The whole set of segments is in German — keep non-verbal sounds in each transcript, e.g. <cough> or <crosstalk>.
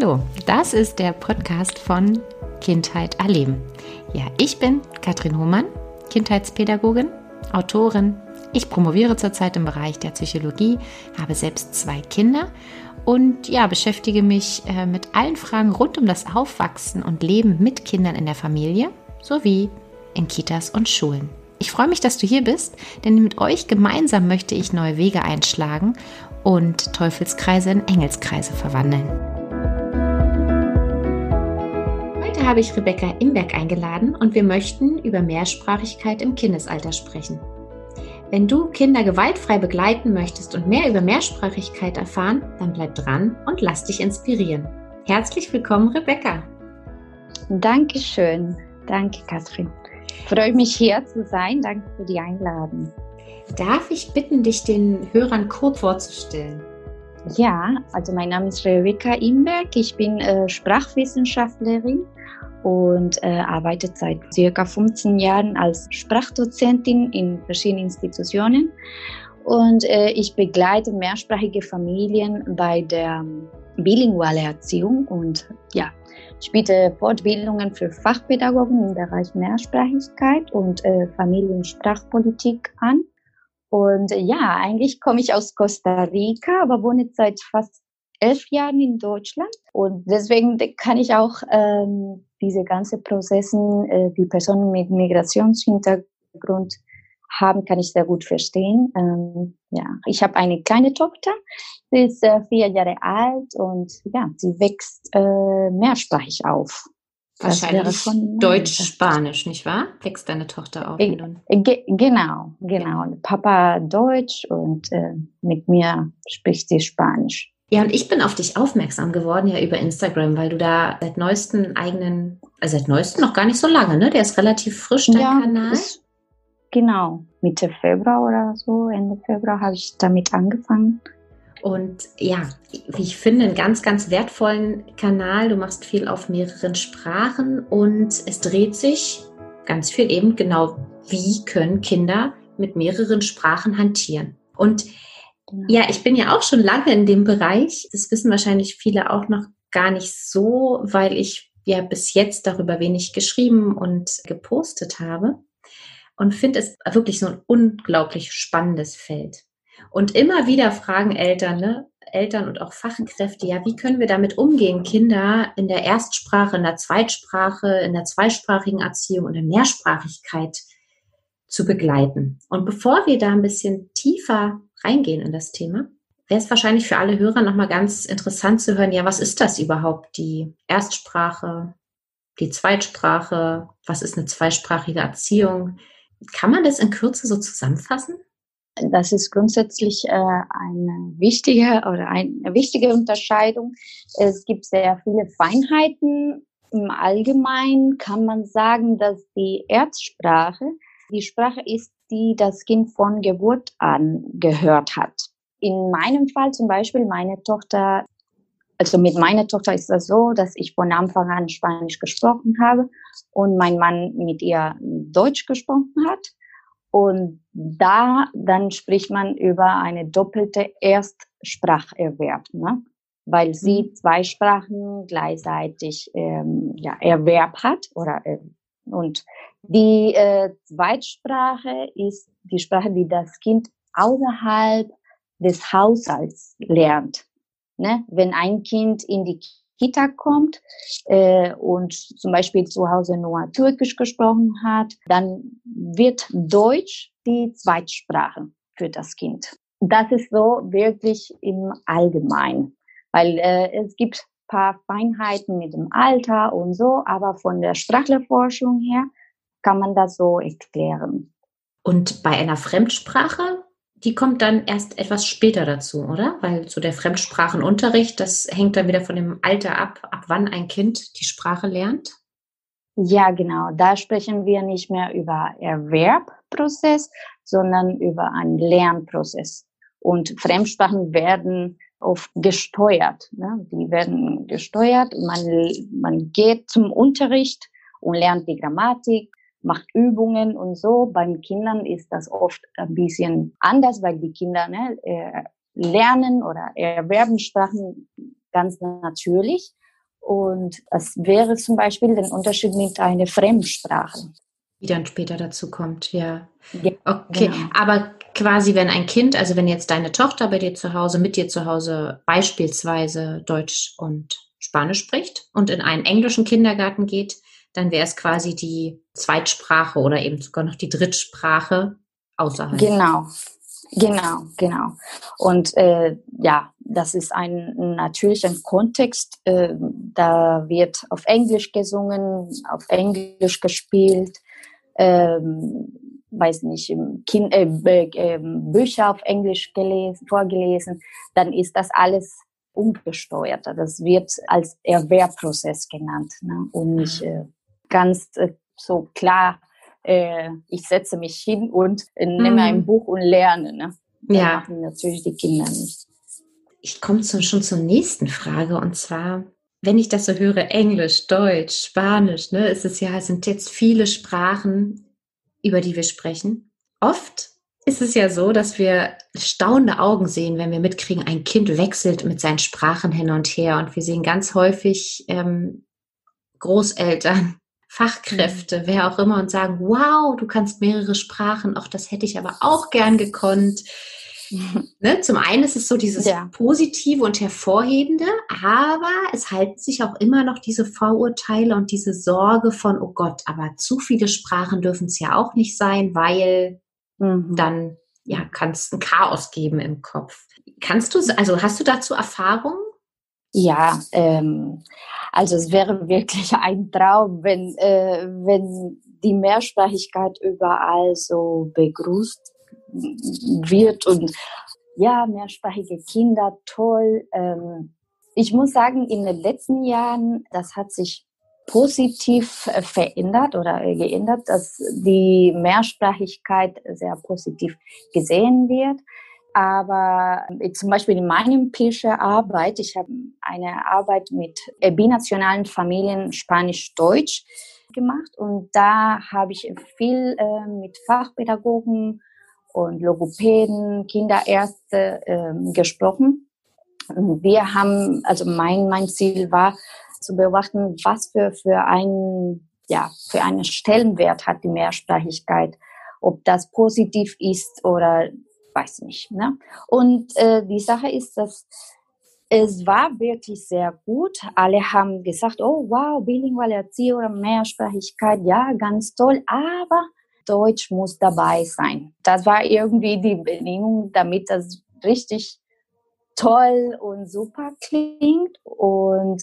Hallo, das ist der Podcast von Kindheit erleben. Ja, ich bin Katrin Hohmann, Kindheitspädagogin, Autorin. Ich promoviere zurzeit im Bereich der Psychologie, habe selbst zwei Kinder und ja, beschäftige mich äh, mit allen Fragen rund um das Aufwachsen und Leben mit Kindern in der Familie sowie in Kitas und Schulen. Ich freue mich, dass du hier bist, denn mit euch gemeinsam möchte ich neue Wege einschlagen und Teufelskreise in Engelskreise verwandeln. Habe ich Rebecca Imberg eingeladen und wir möchten über Mehrsprachigkeit im Kindesalter sprechen. Wenn du Kinder gewaltfrei begleiten möchtest und mehr über Mehrsprachigkeit erfahren, dann bleib dran und lass dich inspirieren. Herzlich willkommen, Rebecca. Dankeschön. Danke, Katrin. Freue mich hier zu sein. Danke für die Einladung. Darf ich bitten, dich den Hörern kurz vorzustellen? Ja, also mein Name ist Rebecca Imberg. Ich bin äh, Sprachwissenschaftlerin und äh, arbeite seit circa 15 Jahren als Sprachdozentin in verschiedenen Institutionen. Und äh, ich begleite mehrsprachige Familien bei der bilingualen Erziehung und ja, ich biete Fortbildungen für Fachpädagogen im Bereich Mehrsprachigkeit und äh, Familiensprachpolitik an. Und äh, ja, eigentlich komme ich aus Costa Rica, aber wohne seit fast elf Jahren in Deutschland. Und deswegen kann ich auch ähm, diese ganzen Prozessen, äh, die Personen mit Migrationshintergrund haben, kann ich sehr gut verstehen. Ähm, ja, ich habe eine kleine Tochter, sie ist äh, vier Jahre alt und ja, sie wächst äh, mehrsprachig auf. Wahrscheinlich Deutsch-Spanisch, nicht wahr? Wächst deine Tochter auf? Äh, ge genau, genau. Ja. Papa Deutsch und äh, mit mir spricht sie Spanisch. Ja, und ich bin auf dich aufmerksam geworden, ja, über Instagram, weil du da seit neuesten eigenen, also seit neuesten noch gar nicht so lange, ne? Der ist relativ frisch, dein ja, Kanal. Ist, genau, Mitte Februar oder so, Ende Februar habe ich damit angefangen. Und ja, wie ich finde, einen ganz, ganz wertvollen Kanal. Du machst viel auf mehreren Sprachen und es dreht sich ganz viel eben genau, wie können Kinder mit mehreren Sprachen hantieren. Und. Ja, ich bin ja auch schon lange in dem Bereich. Das wissen wahrscheinlich viele auch noch gar nicht so, weil ich ja bis jetzt darüber wenig geschrieben und gepostet habe. Und finde es wirklich so ein unglaublich spannendes Feld. Und immer wieder fragen Eltern, ne, Eltern und auch Fachkräfte, ja, wie können wir damit umgehen, Kinder in der Erstsprache, in der Zweitsprache, in der zweisprachigen Erziehung und in Mehrsprachigkeit zu begleiten. Und bevor wir da ein bisschen tiefer reingehen in das Thema, wäre es wahrscheinlich für alle Hörer nochmal ganz interessant zu hören, ja, was ist das überhaupt, die Erstsprache, die Zweitsprache, was ist eine zweisprachige Erziehung? Kann man das in Kürze so zusammenfassen? Das ist grundsätzlich äh, eine wichtige oder eine wichtige Unterscheidung. Es gibt sehr viele Feinheiten. Im Allgemeinen kann man sagen, dass die Erzsprache die Sprache ist, die das Kind von Geburt an gehört hat. In meinem Fall zum Beispiel, meine Tochter, also mit meiner Tochter ist das so, dass ich von Anfang an Spanisch gesprochen habe und mein Mann mit ihr Deutsch gesprochen hat. Und da dann spricht man über eine doppelte Erstspracherwerb, ne? weil sie mhm. zwei Sprachen gleichzeitig ähm, ja, Erwerb hat oder äh, und die äh, Zweitsprache ist die Sprache, die das Kind außerhalb des Haushalts lernt. Ne? Wenn ein Kind in die Kita kommt äh, und zum Beispiel zu Hause nur Türkisch gesprochen hat, dann wird Deutsch die Zweitsprache für das Kind. Das ist so wirklich im Allgemeinen, weil äh, es gibt paar Feinheiten mit dem Alter und so, aber von der Sprachlerforschung her kann man das so erklären. Und bei einer Fremdsprache die kommt dann erst etwas später dazu, oder? Weil so der Fremdsprachenunterricht, das hängt dann wieder von dem Alter ab, ab wann ein Kind die Sprache lernt. Ja, genau. Da sprechen wir nicht mehr über Erwerbprozess, sondern über einen Lernprozess. Und Fremdsprachen werden oft gesteuert. Ne? Die werden gesteuert. Man, man geht zum Unterricht und lernt die Grammatik, macht Übungen und so. Beim Kindern ist das oft ein bisschen anders, weil die Kinder ne, äh, lernen oder erwerben Sprachen ganz natürlich. Und das wäre zum Beispiel der Unterschied mit einer Fremdsprache. Die dann später dazu kommt, ja. Okay, genau. aber quasi, wenn ein Kind, also wenn jetzt deine Tochter bei dir zu Hause, mit dir zu Hause beispielsweise Deutsch und Spanisch spricht und in einen englischen Kindergarten geht, dann wäre es quasi die Zweitsprache oder eben sogar noch die Drittsprache außerhalb. Genau, genau, genau. Und äh, ja, das ist ein natürlicher Kontext. Äh, da wird auf Englisch gesungen, auf Englisch gespielt. Ähm, weiß nicht, kind, äh, äh, Bücher auf Englisch gelesen, vorgelesen, dann ist das alles ungesteuert. Das wird als Erwerbprozess genannt ne? und nicht äh, ganz äh, so klar, äh, ich setze mich hin und äh, nehme mhm. ein Buch und lerne. Ne? Das ja. machen natürlich die Kinder nicht. Ich komme zu, schon zur nächsten Frage und zwar, wenn ich das so höre, Englisch, Deutsch, Spanisch, ne, ist es ja, es sind jetzt viele Sprachen, über die wir sprechen. Oft ist es ja so, dass wir staunende Augen sehen, wenn wir mitkriegen, ein Kind wechselt mit seinen Sprachen hin und her. Und wir sehen ganz häufig ähm, Großeltern, Fachkräfte, mhm. wer auch immer, und sagen, wow, du kannst mehrere Sprachen, auch das hätte ich aber auch gern gekonnt. <laughs> Ne? Zum einen ist es so dieses ja. Positive und Hervorhebende, aber es halten sich auch immer noch diese Vorurteile und diese Sorge von, oh Gott, aber zu viele Sprachen dürfen es ja auch nicht sein, weil mhm. dann ja, kann es ein Chaos geben im Kopf. Kannst du, also hast du dazu Erfahrungen? Ja, ähm, also es wäre <laughs> wirklich ein Traum, wenn, äh, wenn die Mehrsprachigkeit überall so begrüßt wird und ja, mehrsprachige Kinder, toll. Ähm, ich muss sagen, in den letzten Jahren, das hat sich positiv äh, verändert oder geändert, dass die Mehrsprachigkeit sehr positiv gesehen wird. Aber äh, zum Beispiel in meiner empirischen Arbeit, ich habe eine Arbeit mit binationalen Familien Spanisch-Deutsch gemacht und da habe ich viel äh, mit Fachpädagogen und Logopäden, Kinderärzte äh, gesprochen. Wir haben, also mein, mein Ziel war zu beobachten, was für, für ein, ja, für einen Stellenwert hat die Mehrsprachigkeit. Ob das positiv ist oder weiß nicht. Ne? Und äh, die Sache ist, dass es war wirklich sehr gut. Alle haben gesagt, oh wow, bilinguale Erziehung Mehrsprachigkeit, ja, ganz toll. Aber Deutsch muss dabei sein. Das war irgendwie die Bedingung, damit das richtig toll und super klingt. Und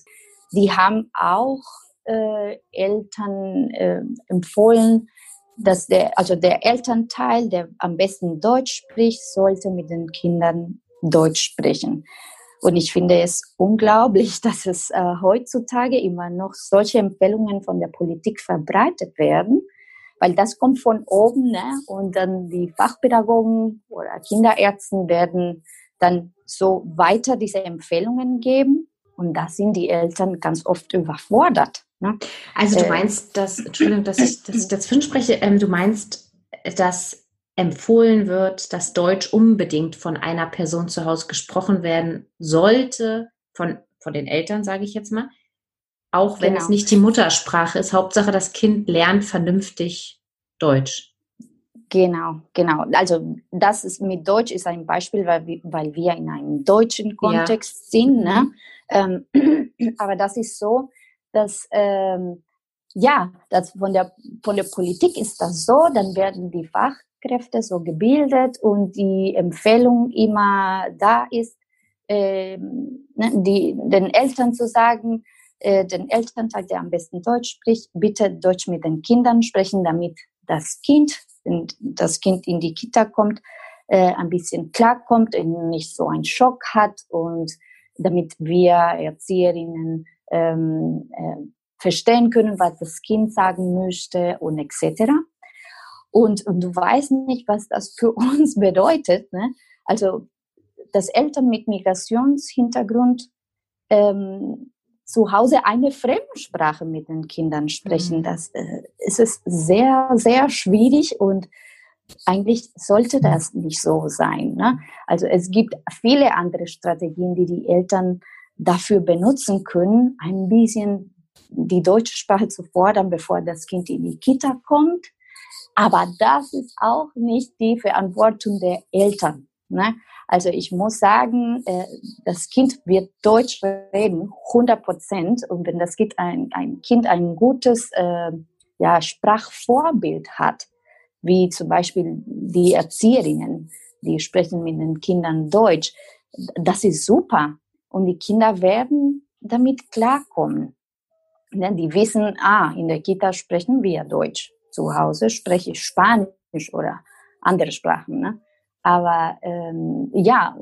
die haben auch äh, Eltern äh, empfohlen, dass der, also der Elternteil, der am besten Deutsch spricht, sollte mit den Kindern Deutsch sprechen. Und ich finde es unglaublich, <laughs> dass es äh, heutzutage immer noch solche Empfehlungen von der Politik verbreitet werden weil das kommt von oben ne? und dann die Fachpädagogen oder Kinderärzte werden dann so weiter diese Empfehlungen geben und da sind die Eltern ganz oft überfordert. Ne? Also du äh, meinst, dass, Entschuldigung, dass ich, dass ich dazwischen spreche, ähm, du meinst, dass empfohlen wird, dass Deutsch unbedingt von einer Person zu Hause gesprochen werden sollte, von, von den Eltern, sage ich jetzt mal, auch wenn genau. es nicht die Muttersprache ist. Hauptsache, das Kind lernt vernünftig Deutsch. Genau, genau. Also das ist mit Deutsch ist ein Beispiel, weil wir, weil wir in einem deutschen Kontext ja. sind. Ne? Mhm. Ähm, <clears throat> aber das ist so, dass ähm, ja, das von der von der Politik ist das so, dann werden die Fachkräfte so gebildet und die Empfehlung immer da ist, ne, die, den Eltern zu sagen, äh, den Elternteil, der am besten Deutsch spricht, bitte Deutsch mit den Kindern sprechen, damit das Kind, wenn das Kind in die Kita kommt, äh, ein bisschen klarkommt und nicht so einen Schock hat und damit wir Erzieherinnen ähm, äh, verstehen können, was das Kind sagen möchte und etc. Und, und du weißt nicht, was das für <laughs> uns bedeutet. Ne? Also, dass Eltern mit Migrationshintergrund ähm, zu Hause eine Fremdsprache mit den Kindern sprechen. Mhm. Das äh, ist es sehr, sehr schwierig und eigentlich sollte das nicht so sein. Ne? Also es gibt viele andere Strategien, die die Eltern dafür benutzen können, ein bisschen die deutsche Sprache zu fordern, bevor das Kind in die Kita kommt. Aber das ist auch nicht die Verantwortung der Eltern. Ne? Also ich muss sagen, äh, das Kind wird Deutsch reden, 100 Prozent. Und wenn das Kind ein, ein Kind ein gutes äh, ja, Sprachvorbild hat, wie zum Beispiel die Erzieherinnen, die sprechen mit den Kindern Deutsch, das ist super. Und die Kinder werden damit klarkommen. Ne? Die wissen, ah, in der Kita sprechen wir Deutsch. Zu Hause spreche ich Spanisch oder andere Sprachen. Ne? Aber ähm, ja,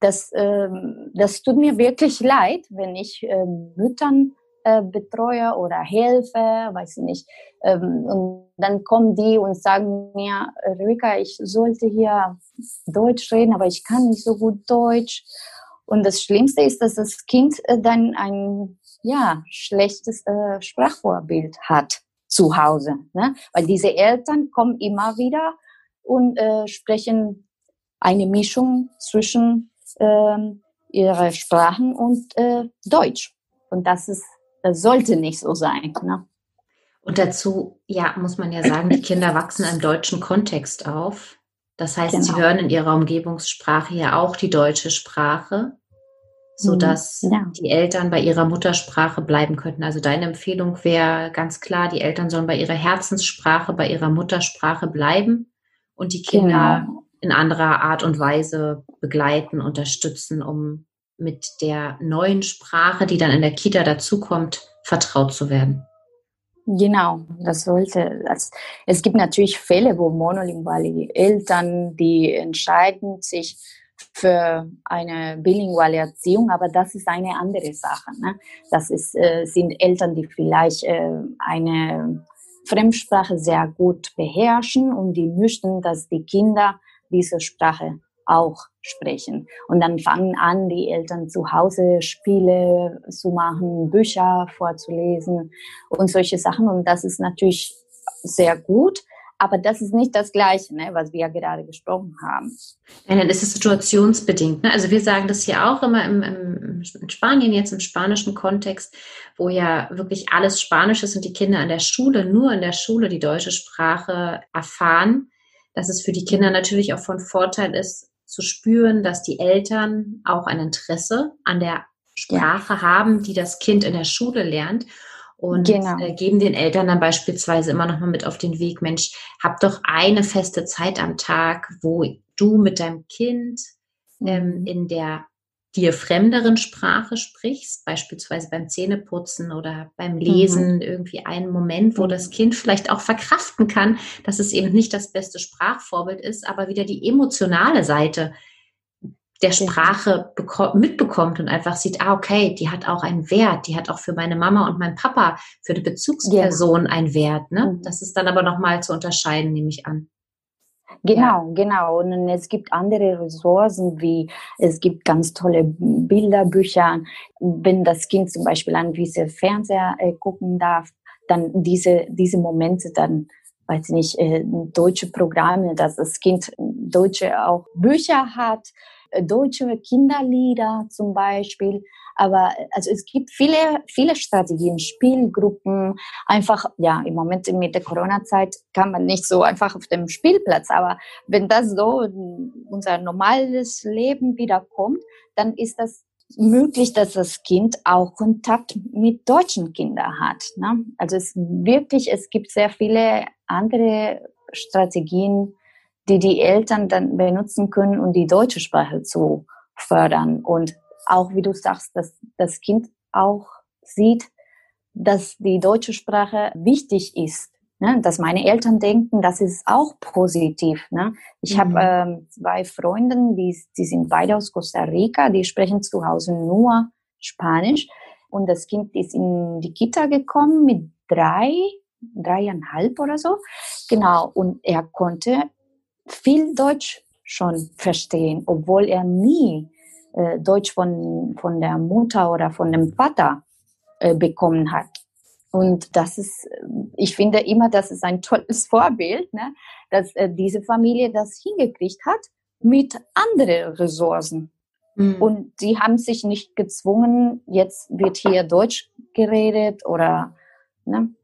das, ähm, das tut mir wirklich leid, wenn ich ähm, Müttern äh, betreue oder helfe, weiß ich nicht. Ähm, und dann kommen die und sagen mir, Rebecca, ich sollte hier Deutsch reden, aber ich kann nicht so gut Deutsch. Und das Schlimmste ist, dass das Kind äh, dann ein ja, schlechtes äh, Sprachvorbild hat zu Hause. Ne? Weil diese Eltern kommen immer wieder und äh, sprechen eine Mischung zwischen äh, ihrer Sprachen und äh, Deutsch. Und das ist, das sollte nicht so sein. Ne? Und dazu, ja, muss man ja sagen, die Kinder wachsen im deutschen Kontext auf. Das heißt, genau. sie hören in ihrer Umgebungssprache ja auch die deutsche Sprache so mhm. dass ja. die Eltern bei ihrer Muttersprache bleiben könnten. Also deine Empfehlung wäre ganz klar, die Eltern sollen bei ihrer Herzenssprache, bei ihrer Muttersprache bleiben und die Kinder genau. in anderer Art und Weise begleiten, unterstützen, um mit der neuen Sprache, die dann in der Kita dazukommt, vertraut zu werden. Genau, das sollte. Das, es gibt natürlich Fälle, wo monolinguale Eltern, die entscheiden sich für eine bilinguale Erziehung, aber das ist eine andere Sache. Ne? Das ist, äh, sind Eltern, die vielleicht äh, eine Fremdsprache sehr gut beherrschen und die möchten, dass die Kinder diese Sprache auch sprechen. Und dann fangen an, die Eltern zu Hause Spiele zu machen, Bücher vorzulesen und solche Sachen. Und das ist natürlich sehr gut. Aber das ist nicht das Gleiche, ne, was wir ja gerade gesprochen haben. Nein, dann ist es situationsbedingt. Ne? Also wir sagen das hier auch immer im, im, in Spanien, jetzt im spanischen Kontext, wo ja wirklich alles Spanisch ist und die Kinder an der Schule, nur in der Schule die deutsche Sprache erfahren, dass es für die Kinder natürlich auch von Vorteil ist, zu spüren, dass die Eltern auch ein Interesse an der Sprache ja. haben, die das Kind in der Schule lernt und genau. äh, geben den Eltern dann beispielsweise immer noch mal mit auf den Weg, Mensch, hab doch eine feste Zeit am Tag, wo du mit deinem Kind ähm, mhm. in der dir fremderen Sprache sprichst, beispielsweise beim Zähneputzen oder beim Lesen, mhm. irgendwie einen Moment, wo das Kind vielleicht auch verkraften kann, dass es eben nicht das beste Sprachvorbild ist, aber wieder die emotionale Seite der Sprache mitbekommt und einfach sieht, ah, okay, die hat auch einen Wert, die hat auch für meine Mama und meinen Papa, für die Bezugsperson ja. einen Wert. Ne? Mhm. Das ist dann aber nochmal zu unterscheiden, nehme ich an. Genau, ja. genau. Und es gibt andere Ressourcen, wie es gibt ganz tolle Bilderbücher. Wenn das Kind zum Beispiel an diese Fernseher äh, gucken darf, dann diese, diese Momente dann weiß ich nicht, äh, deutsche Programme, dass das Kind deutsche auch Bücher hat deutsche Kinderlieder zum Beispiel. Aber also es gibt viele, viele Strategien, Spielgruppen. Einfach, ja, im Moment mit der Corona-Zeit kann man nicht so einfach auf dem Spielplatz. Aber wenn das so unser normales Leben wiederkommt, dann ist das möglich, dass das Kind auch Kontakt mit deutschen Kindern hat. Ne? Also es wirklich, es gibt sehr viele andere Strategien, die die Eltern dann benutzen können, um die deutsche Sprache zu fördern. Und auch, wie du sagst, dass das Kind auch sieht, dass die deutsche Sprache wichtig ist. Ne? Dass meine Eltern denken, das ist auch positiv. Ne? Ich mhm. habe ähm, zwei Freundinnen, die, die sind beide aus Costa Rica, die sprechen zu Hause nur Spanisch. Und das Kind ist in die Kita gekommen mit drei, dreieinhalb oder so. Genau. Und er konnte viel Deutsch schon verstehen, obwohl er nie äh, Deutsch von, von der Mutter oder von dem Vater äh, bekommen hat. Und das ist, ich finde immer, das ist ein tolles <laughs> Vorbild, ne? dass äh, diese Familie das hingekriegt hat mit anderen Ressourcen. Mhm. Und sie haben sich nicht gezwungen, jetzt wird hier Deutsch geredet oder, ne?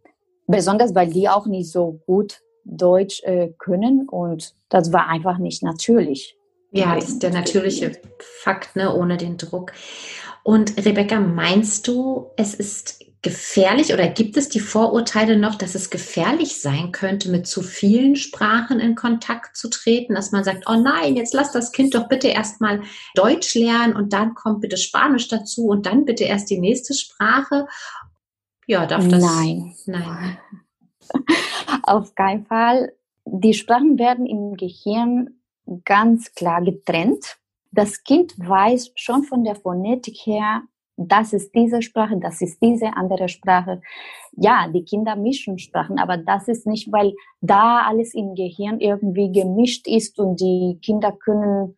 Besonders weil die auch nicht so gut Deutsch äh, können und das war einfach nicht natürlich. Ja, das ist der natürliche Fakt, ne, ohne den Druck. Und Rebecca, meinst du, es ist gefährlich oder gibt es die Vorurteile noch, dass es gefährlich sein könnte, mit zu vielen Sprachen in Kontakt zu treten, dass man sagt, oh nein, jetzt lass das Kind doch bitte erstmal Deutsch lernen und dann kommt bitte Spanisch dazu und dann bitte erst die nächste Sprache? Ja, darf das? Nein. Nein. <laughs> Auf keinen Fall. Die Sprachen werden im Gehirn ganz klar getrennt. Das Kind weiß schon von der Phonetik her, das ist diese Sprache, das ist diese andere Sprache. Ja, die Kinder mischen Sprachen, aber das ist nicht, weil da alles im Gehirn irgendwie gemischt ist und die Kinder können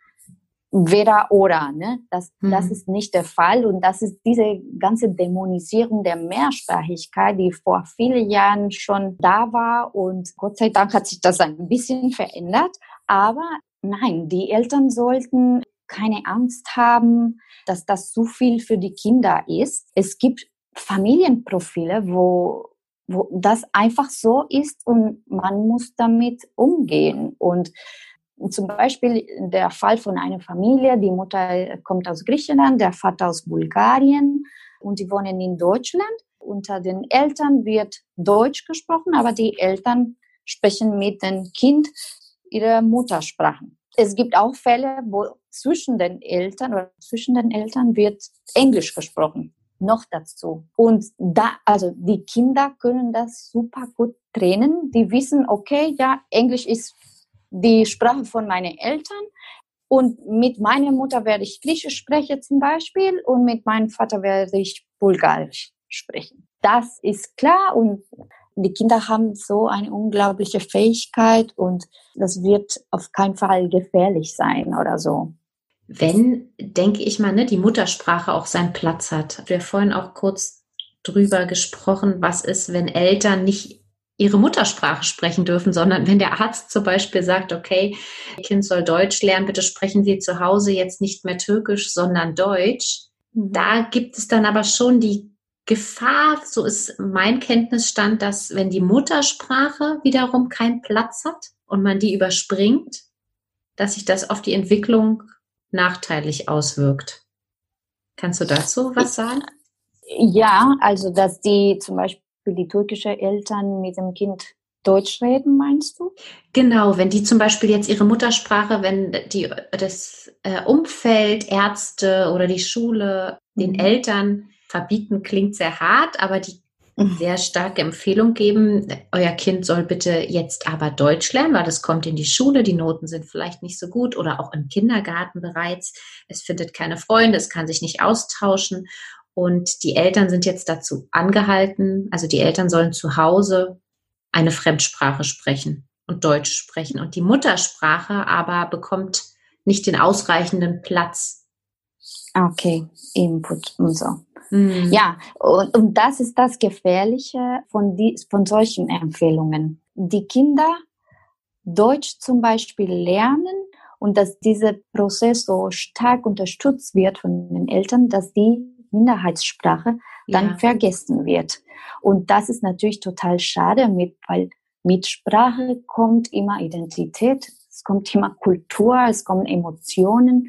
weder oder. Ne? Das, mhm. das ist nicht der Fall und das ist diese ganze Dämonisierung der Mehrsprachigkeit, die vor vielen Jahren schon da war und Gott sei Dank hat sich das ein bisschen verändert. Aber nein, die Eltern sollten keine Angst haben, dass das zu viel für die Kinder ist. Es gibt Familienprofile, wo, wo das einfach so ist und man muss damit umgehen. Und zum Beispiel der Fall von einer Familie, die Mutter kommt aus Griechenland, der Vater aus Bulgarien und die wohnen in Deutschland. Unter den Eltern wird Deutsch gesprochen, aber die Eltern sprechen mit dem Kind ihre Muttersprachen. Es gibt auch Fälle, wo zwischen den Eltern oder zwischen den Eltern wird Englisch gesprochen. Noch dazu. Und da, also die Kinder können das super gut trennen. Die wissen, okay, ja, Englisch ist die Sprache von meinen Eltern. Und mit meiner Mutter werde ich Griechisch sprechen zum Beispiel und mit meinem Vater werde ich Bulgarisch sprechen. Das ist klar und die Kinder haben so eine unglaubliche Fähigkeit und das wird auf keinen Fall gefährlich sein oder so. Wenn, denke ich mal, ne, die Muttersprache auch seinen Platz hat. Wir haben vorhin auch kurz drüber gesprochen, was ist, wenn Eltern nicht ihre Muttersprache sprechen dürfen, sondern wenn der Arzt zum Beispiel sagt, okay, Ihr Kind soll Deutsch lernen, bitte sprechen Sie zu Hause jetzt nicht mehr Türkisch, sondern Deutsch. Mhm. Da gibt es dann aber schon die Gefahr, so ist mein Kenntnisstand, dass wenn die Muttersprache wiederum keinen Platz hat und man die überspringt, dass sich das auf die Entwicklung nachteilig auswirkt. Kannst du dazu was sagen? Ja, also dass die zum Beispiel die türkische Eltern mit dem Kind Deutsch reden, meinst du? Genau, wenn die zum Beispiel jetzt ihre Muttersprache, wenn die, das äh, Umfeld, Ärzte oder die Schule den mhm. Eltern verbieten klingt sehr hart, aber die mhm. sehr starke Empfehlung geben, euer Kind soll bitte jetzt aber Deutsch lernen, weil es kommt in die Schule, die Noten sind vielleicht nicht so gut oder auch im Kindergarten bereits. Es findet keine Freunde, es kann sich nicht austauschen. Und die Eltern sind jetzt dazu angehalten, also die Eltern sollen zu Hause eine Fremdsprache sprechen und Deutsch sprechen. Und die Muttersprache aber bekommt nicht den ausreichenden Platz. Okay, Input und so. Mhm. Ja, und, und das ist das Gefährliche von, die, von solchen Empfehlungen. Die Kinder Deutsch zum Beispiel lernen und dass dieser Prozess so stark unterstützt wird von den Eltern, dass die Minderheitssprache dann ja. vergessen wird. Und das ist natürlich total schade, mit, weil mit Sprache kommt immer Identität, es kommt immer Kultur, es kommen Emotionen.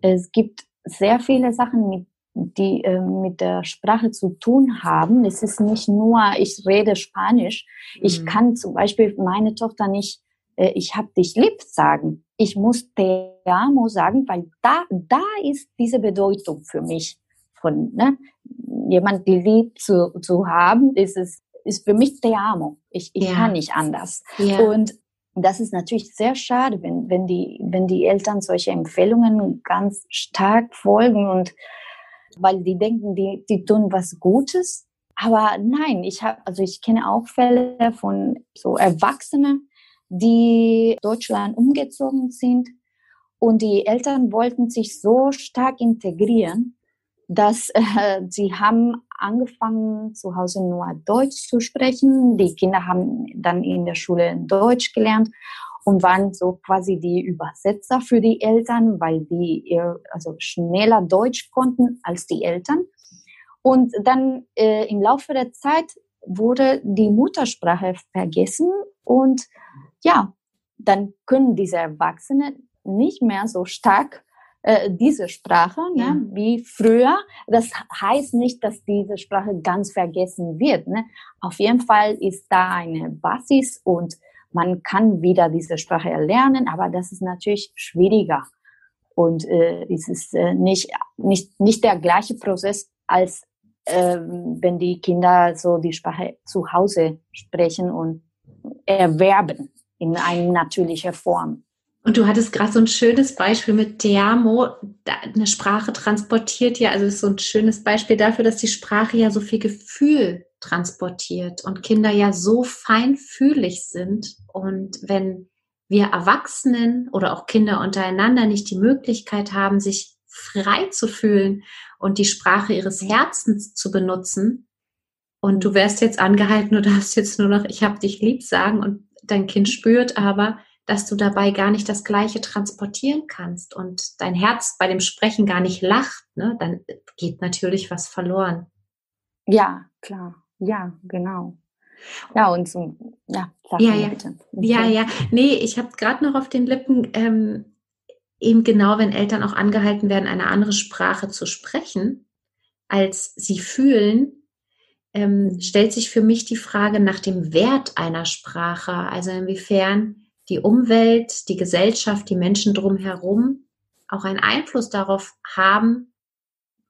Es gibt sehr viele Sachen, mit die äh, mit der Sprache zu tun haben. Es ist nicht nur, ich rede Spanisch. Mhm. Ich kann zum Beispiel meine Tochter nicht, äh, ich hab dich lieb sagen. Ich muss te amo sagen, weil da, da ist diese Bedeutung für mich von, ne? Jemand die lieb zu, zu haben, ist es, ist für mich te amo. Ich, ich ja. kann nicht anders. Ja. Und das ist natürlich sehr schade, wenn, wenn die, wenn die Eltern solche Empfehlungen ganz stark folgen und weil die denken, die, die tun was Gutes. Aber nein, ich habe, also ich kenne auch Fälle von so Erwachsenen, die Deutschland umgezogen sind und die Eltern wollten sich so stark integrieren, dass äh, sie haben angefangen zu Hause nur Deutsch zu sprechen. Die Kinder haben dann in der Schule Deutsch gelernt und waren so quasi die Übersetzer für die Eltern, weil die also schneller Deutsch konnten als die Eltern. Und dann äh, im Laufe der Zeit wurde die Muttersprache vergessen und ja, dann können diese Erwachsenen nicht mehr so stark äh, diese Sprache ne, ja. wie früher. Das heißt nicht, dass diese Sprache ganz vergessen wird. Ne? Auf jeden Fall ist da eine Basis und man kann wieder diese Sprache erlernen, aber das ist natürlich schwieriger. Und äh, es ist äh, nicht, nicht, nicht der gleiche Prozess, als äh, wenn die Kinder so die Sprache zu Hause sprechen und erwerben in eine natürliche Form. Und du hattest gerade so ein schönes Beispiel mit Teamo. Eine Sprache transportiert ja, also ist so ein schönes Beispiel dafür, dass die Sprache ja so viel Gefühl transportiert und Kinder ja so feinfühlig sind. Und wenn wir Erwachsenen oder auch Kinder untereinander nicht die Möglichkeit haben, sich frei zu fühlen und die Sprache ihres Herzens zu benutzen, und du wärst jetzt angehalten, du darfst jetzt nur noch, ich hab dich lieb sagen und dein Kind spürt aber, dass du dabei gar nicht das Gleiche transportieren kannst und dein Herz bei dem Sprechen gar nicht lacht, ne, dann geht natürlich was verloren. Ja, klar. Ja, genau. Ja, und so, ja, sag ja, ja. bitte. Ja, ja. Nee, ich habe gerade noch auf den Lippen, ähm, eben genau, wenn Eltern auch angehalten werden, eine andere Sprache zu sprechen, als sie fühlen, ähm, mhm. stellt sich für mich die Frage nach dem Wert einer Sprache. Also inwiefern die Umwelt, die Gesellschaft, die Menschen drumherum auch einen Einfluss darauf haben,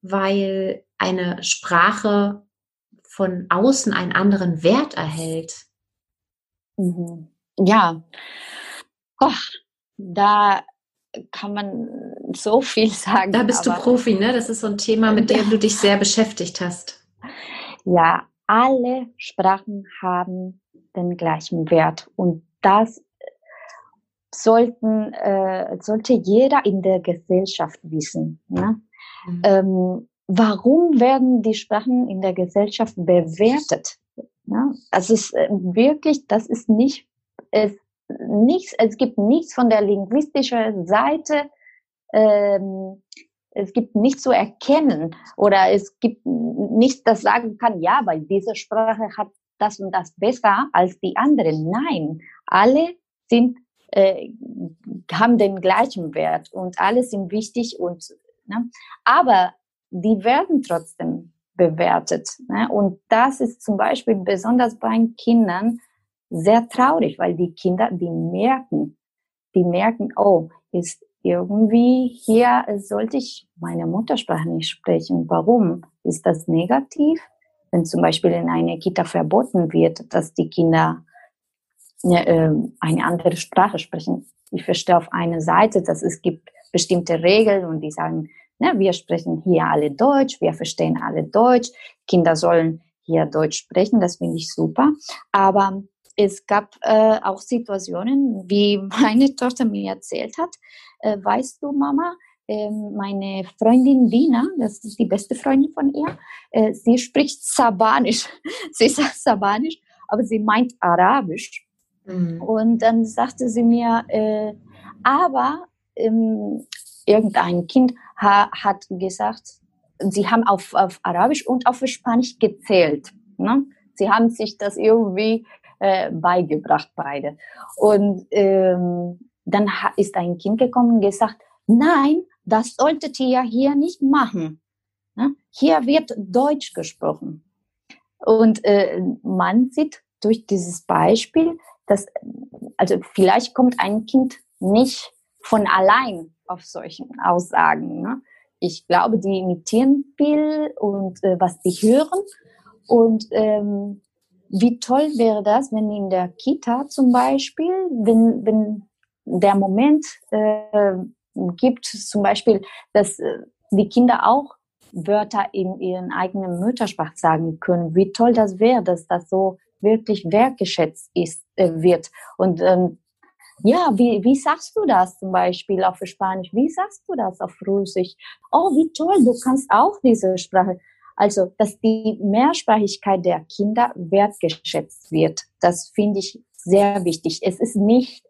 weil eine Sprache von außen einen anderen Wert erhält. Mhm. Ja, oh, da kann man so viel <laughs> sagen. Da bist du Profi, ne? Das ist so ein Thema, mit dem du dich sehr beschäftigt hast. <laughs> Ja, alle Sprachen haben den gleichen Wert und das sollten, äh, sollte jeder in der Gesellschaft wissen. Ne? Mhm. Ähm, warum werden die Sprachen in der Gesellschaft bewertet? Ja, also es ist äh, wirklich, das ist nicht, es, nichts, es gibt nichts von der linguistischen Seite, ähm, es gibt nichts zu erkennen oder es gibt nichts, das sagen kann, ja, weil diese Sprache hat das und das besser als die anderen. Nein, alle sind, äh, haben den gleichen Wert und alle sind wichtig und, ne? aber die werden trotzdem bewertet. Ne? Und das ist zum Beispiel besonders bei Kindern sehr traurig, weil die Kinder, die merken, die merken, oh, ist irgendwie hier sollte ich meine Muttersprache nicht sprechen. Warum? Ist das negativ? Wenn zum Beispiel in einer Kita verboten wird, dass die Kinder eine, eine andere Sprache sprechen. Ich verstehe auf einer Seite, dass es gibt bestimmte Regeln und die sagen, Ne? Wir sprechen hier alle Deutsch, wir verstehen alle Deutsch, Kinder sollen hier Deutsch sprechen, das finde ich super. Aber es gab äh, auch Situationen, wie <laughs> meine Tochter mir erzählt hat, äh, weißt du, Mama, äh, meine Freundin Dina, das ist die beste Freundin von ihr, äh, sie spricht Sabanisch. <laughs> sie sagt Sabanisch, aber sie meint Arabisch. Mhm. Und dann sagte sie mir, äh, aber ähm, irgendein Kind ha, hat gesagt, sie haben auf, auf Arabisch und auf Spanisch gezählt. Ne? Sie haben sich das irgendwie äh, beigebracht, beide. Und ähm, dann ist ein Kind gekommen und gesagt, nein, das solltet ihr ja hier nicht machen. Ne? Hier wird Deutsch gesprochen. Und äh, man sieht durch dieses Beispiel, dass, also vielleicht kommt ein Kind nicht von allein auf solchen Aussagen. Ne? Ich glaube, die imitieren viel und äh, was die hören. Und ähm, wie toll wäre das, wenn in der Kita zum Beispiel, wenn, wenn der Moment äh, gibt, zum Beispiel, dass äh, die Kinder auch Wörter in ihren eigenen Muttersprache sagen können. Wie toll das wäre, dass das so wirklich wertgeschätzt ist, äh, wird. Und ähm, ja, wie, wie sagst du das zum Beispiel auf Spanisch? Wie sagst du das auf Russisch? Oh, wie toll, du kannst auch diese Sprache. Also, dass die Mehrsprachigkeit der Kinder wertgeschätzt wird, das finde ich sehr wichtig. Es ist nicht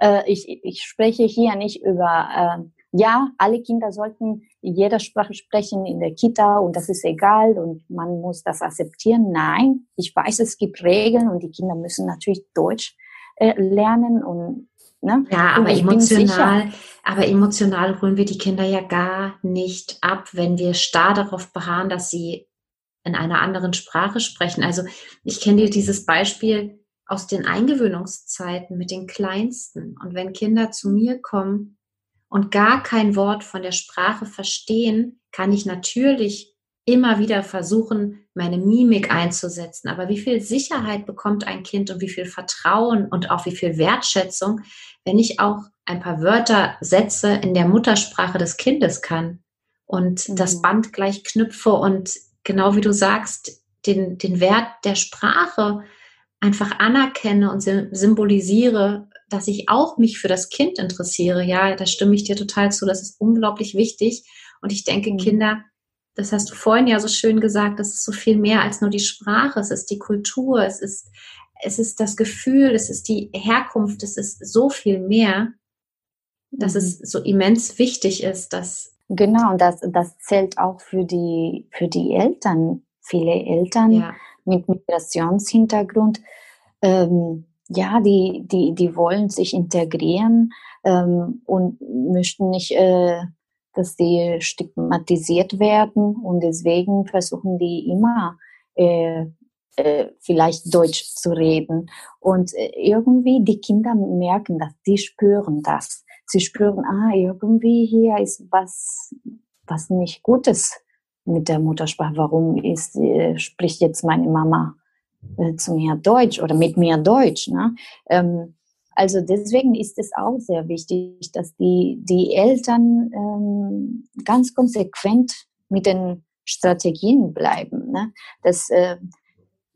äh, ich, ich spreche hier nicht über, äh, ja, alle Kinder sollten jeder Sprache sprechen in der Kita und das ist egal und man muss das akzeptieren. Nein, ich weiß, es gibt Regeln und die Kinder müssen natürlich Deutsch äh, lernen und Ne? Ja, aber emotional, aber emotional holen wir die Kinder ja gar nicht ab, wenn wir starr darauf beharren, dass sie in einer anderen Sprache sprechen. Also ich kenne dir dieses Beispiel aus den Eingewöhnungszeiten mit den Kleinsten. Und wenn Kinder zu mir kommen und gar kein Wort von der Sprache verstehen, kann ich natürlich immer wieder versuchen, meine Mimik einzusetzen. Aber wie viel Sicherheit bekommt ein Kind und wie viel Vertrauen und auch wie viel Wertschätzung, wenn ich auch ein paar Wörter, Sätze in der Muttersprache des Kindes kann und mhm. das Band gleich knüpfe und genau wie du sagst, den, den Wert der Sprache einfach anerkenne und symbolisiere, dass ich auch mich für das Kind interessiere. Ja, da stimme ich dir total zu. Das ist unglaublich wichtig. Und ich denke, mhm. Kinder, das hast du vorhin ja so schön gesagt, das ist so viel mehr als nur die Sprache. Es ist die Kultur, es ist, es ist das Gefühl, es ist die Herkunft, es ist so viel mehr, dass mhm. es so immens wichtig ist, dass Genau, und das, das zählt auch für die, für die Eltern. Viele Eltern ja. mit Migrationshintergrund, ähm, ja, die, die, die wollen sich integrieren ähm, und möchten nicht, äh, dass sie stigmatisiert werden und deswegen versuchen die immer äh, äh, vielleicht Deutsch zu reden. Und äh, irgendwie die Kinder merken das, die spüren das sie spüren, ah, irgendwie hier ist was, was nicht Gutes mit der Muttersprache. Warum ist, äh, spricht jetzt meine Mama äh, zu mir Deutsch oder mit mir Deutsch? Ne? Ähm, also deswegen ist es auch sehr wichtig, dass die, die Eltern ähm, ganz konsequent mit den Strategien bleiben. Ne? Das, äh,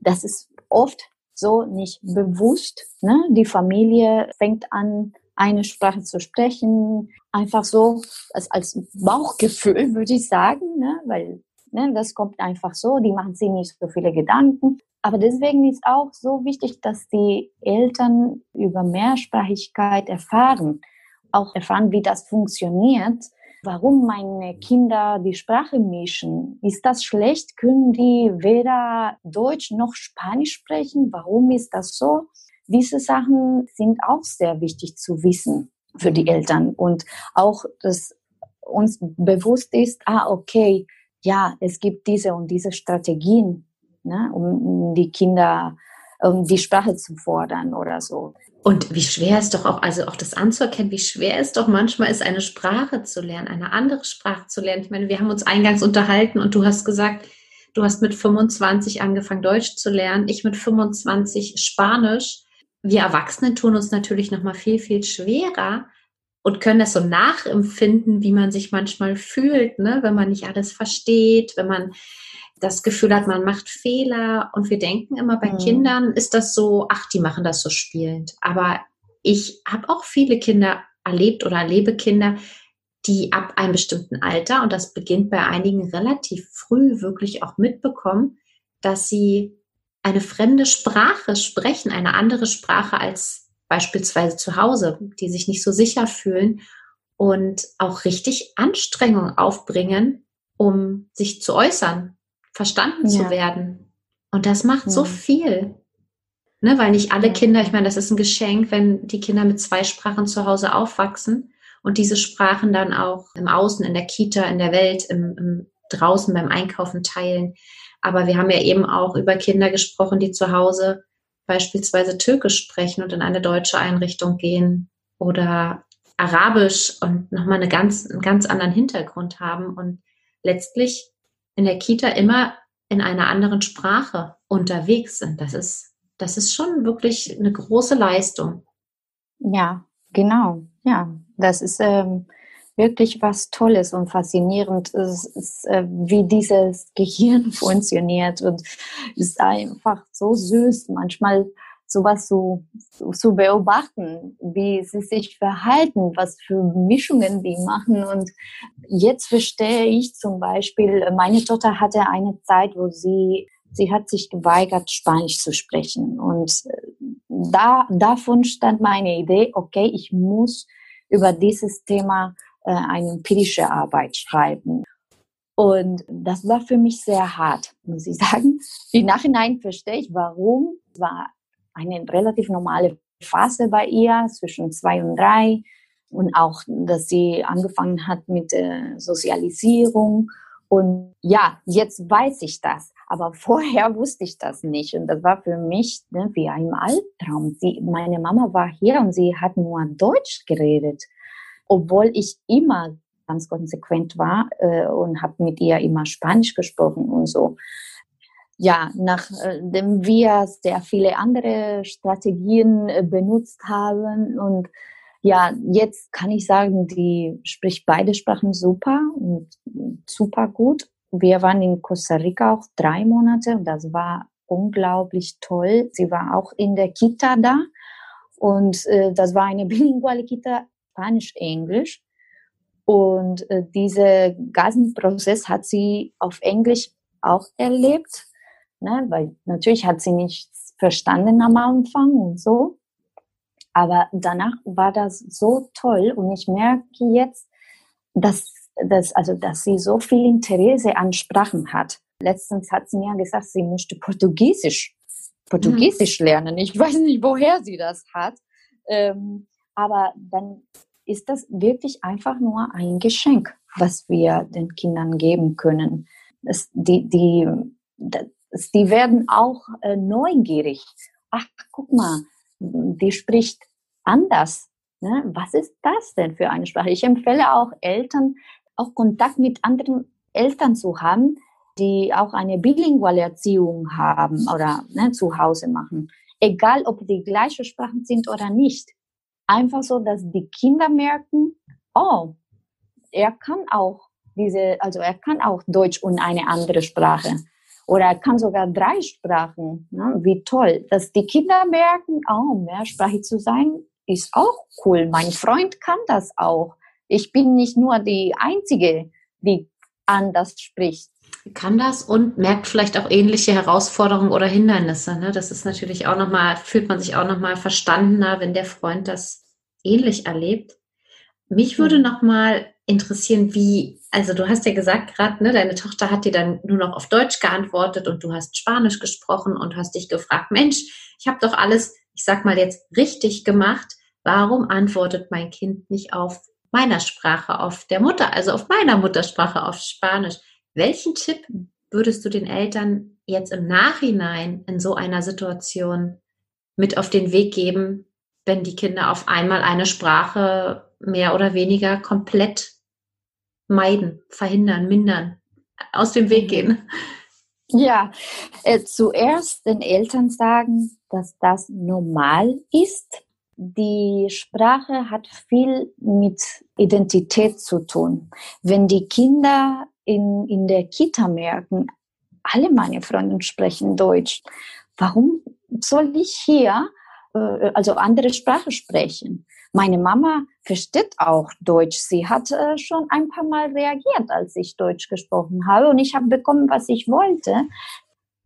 das ist oft so nicht bewusst. Ne? Die Familie fängt an, eine Sprache zu sprechen, einfach so als, als Bauchgefühl, <laughs> würde ich sagen, ne? weil ne, das kommt einfach so, die machen sich nicht so viele Gedanken. Aber deswegen ist auch so wichtig, dass die Eltern über Mehrsprachigkeit erfahren, auch erfahren, wie das funktioniert, warum meine Kinder die Sprache mischen. Ist das schlecht? Können die weder Deutsch noch Spanisch sprechen? Warum ist das so? Diese Sachen sind auch sehr wichtig zu wissen für die Eltern und auch, dass uns bewusst ist, ah, okay, ja, es gibt diese und diese Strategien, ne, um die Kinder, um die Sprache zu fordern oder so. Und wie schwer ist doch auch, also auch das anzuerkennen, wie schwer es doch manchmal ist, eine Sprache zu lernen, eine andere Sprache zu lernen. Ich meine, wir haben uns eingangs unterhalten und du hast gesagt, du hast mit 25 angefangen, Deutsch zu lernen, ich mit 25 Spanisch wir Erwachsenen tun uns natürlich noch mal viel, viel schwerer und können das so nachempfinden, wie man sich manchmal fühlt, ne? wenn man nicht alles versteht, wenn man das Gefühl hat, man macht Fehler. Und wir denken immer, bei mhm. Kindern ist das so, ach, die machen das so spielend. Aber ich habe auch viele Kinder erlebt oder erlebe Kinder, die ab einem bestimmten Alter, und das beginnt bei einigen relativ früh, wirklich auch mitbekommen, dass sie eine fremde Sprache sprechen, eine andere Sprache als beispielsweise zu Hause, die sich nicht so sicher fühlen und auch richtig Anstrengung aufbringen, um sich zu äußern, verstanden ja. zu werden. Und das macht ja. so viel. Ne, weil nicht alle Kinder, ich meine, das ist ein Geschenk, wenn die Kinder mit zwei Sprachen zu Hause aufwachsen und diese Sprachen dann auch im Außen, in der Kita, in der Welt, im, im draußen beim Einkaufen teilen. Aber wir haben ja eben auch über Kinder gesprochen, die zu Hause beispielsweise Türkisch sprechen und in eine deutsche Einrichtung gehen oder Arabisch und nochmal eine ganz, einen ganz anderen Hintergrund haben und letztlich in der Kita immer in einer anderen Sprache unterwegs sind. Das ist, das ist schon wirklich eine große Leistung. Ja, genau. Ja, das ist ähm, wirklich was Tolles und faszinierend ist, äh, wie dieses <laughs> Gehirn funktioniert und ist einfach so süß, manchmal sowas zu, zu beobachten, wie sie sich verhalten, was für Mischungen die machen. Und jetzt verstehe ich zum Beispiel, meine Tochter hatte eine Zeit, wo sie, sie hat sich geweigert, Spanisch zu sprechen. Und da, davon stand meine Idee, okay, ich muss über dieses Thema äh, eine empirische Arbeit schreiben. Und das war für mich sehr hart, <laughs> muss ich sagen. Im Nachhinein verstehe ich, warum. Es war eine relativ normale Phase bei ihr zwischen zwei und drei und auch, dass sie angefangen hat mit äh, Sozialisierung. Und ja, jetzt weiß ich das. Aber <laughs> vorher wusste ich das nicht. Und das war für mich ne, wie ein Albtraum. Sie, meine Mama war hier und sie hat nur Deutsch geredet, obwohl ich immer ganz konsequent war äh, und habe mit ihr immer Spanisch gesprochen und so. Ja, nachdem äh, wir sehr viele andere Strategien äh, benutzt haben und ja, jetzt kann ich sagen, die spricht beide Sprachen super und super gut. Wir waren in Costa Rica auch drei Monate und das war unglaublich toll. Sie war auch in der Kita da und äh, das war eine <laughs> bilinguale Kita, Spanisch-Englisch. Und äh, dieser ganzen Prozess hat sie auf Englisch auch erlebt, ne? weil natürlich hat sie nichts verstanden am Anfang und so. Aber danach war das so toll und ich merke jetzt, dass, dass, also, dass sie so viel Interesse an Sprachen hat. Letztens hat sie mir gesagt, sie möchte Portugiesisch, Portugiesisch mhm. lernen. Ich weiß nicht, woher sie das hat. Ähm, aber dann ist das wirklich einfach nur ein Geschenk, was wir den Kindern geben können. Es, die, die, das, die werden auch äh, neugierig. Ach, guck mal, die spricht anders. Ne? Was ist das denn für eine Sprache? Ich empfehle auch Eltern, auch Kontakt mit anderen Eltern zu haben, die auch eine bilinguale Erziehung haben oder ne, zu Hause machen. Egal, ob die gleiche Sprachen sind oder nicht einfach so, dass die Kinder merken, oh, er kann auch diese, also er kann auch Deutsch und eine andere Sprache. Oder er kann sogar drei Sprachen. Ne? Wie toll, dass die Kinder merken, oh, mehrsprachig zu sein ist auch cool. Mein Freund kann das auch. Ich bin nicht nur die Einzige, die anders spricht kann das und merkt vielleicht auch ähnliche Herausforderungen oder Hindernisse. Ne? Das ist natürlich auch nochmal, fühlt man sich auch nochmal verstandener, wenn der Freund das ähnlich erlebt. Mich würde nochmal interessieren, wie, also du hast ja gesagt gerade, ne, deine Tochter hat dir dann nur noch auf Deutsch geantwortet und du hast Spanisch gesprochen und hast dich gefragt, Mensch, ich habe doch alles, ich sag mal jetzt richtig gemacht. Warum antwortet mein Kind nicht auf meiner Sprache, auf der Mutter, also auf meiner Muttersprache, auf Spanisch? Welchen Tipp würdest du den Eltern jetzt im Nachhinein in so einer Situation mit auf den Weg geben, wenn die Kinder auf einmal eine Sprache mehr oder weniger komplett meiden, verhindern, mindern, aus dem Weg gehen? Ja, äh, zuerst den Eltern sagen, dass das normal ist. Die Sprache hat viel mit Identität zu tun. Wenn die Kinder in, in der Kita merken, alle meine Freunde sprechen Deutsch. Warum soll ich hier äh, also andere Sprache sprechen? Meine Mama versteht auch Deutsch. Sie hat äh, schon ein paar Mal reagiert, als ich Deutsch gesprochen habe und ich habe bekommen, was ich wollte.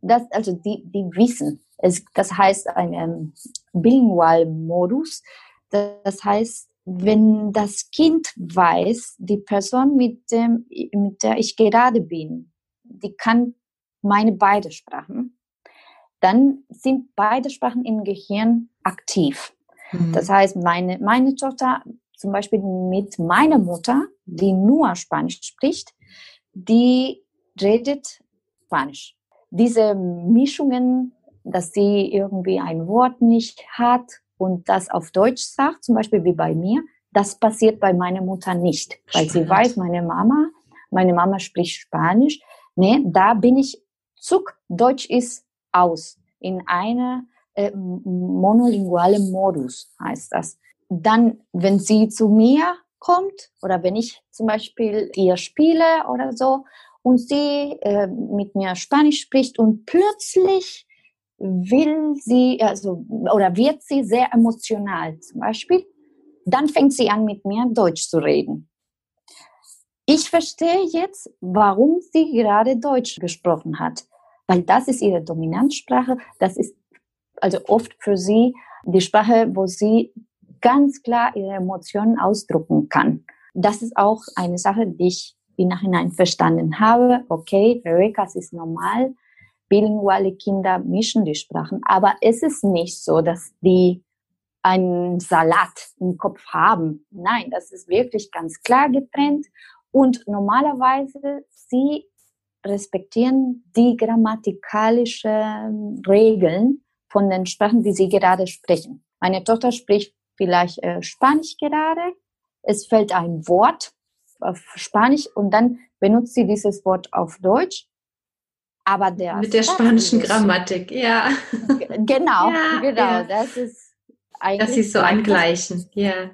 Das, also die, die wissen. Es, das heißt ein ähm, Bilingual-Modus. Das heißt, wenn das Kind weiß, die Person, mit, dem, mit der ich gerade bin, die kann meine beide Sprachen, dann sind beide Sprachen im Gehirn aktiv. Mhm. Das heißt, meine, meine Tochter zum Beispiel mit meiner Mutter, die nur Spanisch spricht, die redet Spanisch. Diese Mischungen, dass sie irgendwie ein Wort nicht hat und das auf Deutsch sagt, zum Beispiel wie bei mir, das passiert bei meiner Mutter nicht, weil Spannend. sie weiß, meine Mama, meine Mama spricht Spanisch. Nee, da bin ich zuck, Deutsch ist aus. In einer äh, monolingualen Modus heißt das. Dann, wenn sie zu mir kommt oder wenn ich zum Beispiel ihr spiele oder so und sie äh, mit mir Spanisch spricht und plötzlich will sie, also, oder wird sie sehr emotional zum Beispiel, dann fängt sie an, mit mir Deutsch zu reden. Ich verstehe jetzt, warum sie gerade Deutsch gesprochen hat, weil das ist ihre Dominanzsprache, das ist also oft für sie die Sprache, wo sie ganz klar ihre Emotionen ausdrucken kann. Das ist auch eine Sache, die ich im Nachhinein verstanden habe. Okay, Eureka, es ist normal. Bilinguale Kinder mischen die Sprachen. Aber es ist nicht so, dass die einen Salat im Kopf haben. Nein, das ist wirklich ganz klar getrennt. Und normalerweise, sie respektieren die grammatikalischen Regeln von den Sprachen, die sie gerade sprechen. Meine Tochter spricht vielleicht äh, Spanisch gerade. Es fällt ein Wort auf Spanisch und dann benutzt sie dieses Wort auf Deutsch. Aber der mit der spanischen Grammatik, ja. Genau, <laughs> ja, genau. Ja. Das ist eigentlich. Das ist so angleichen, ja.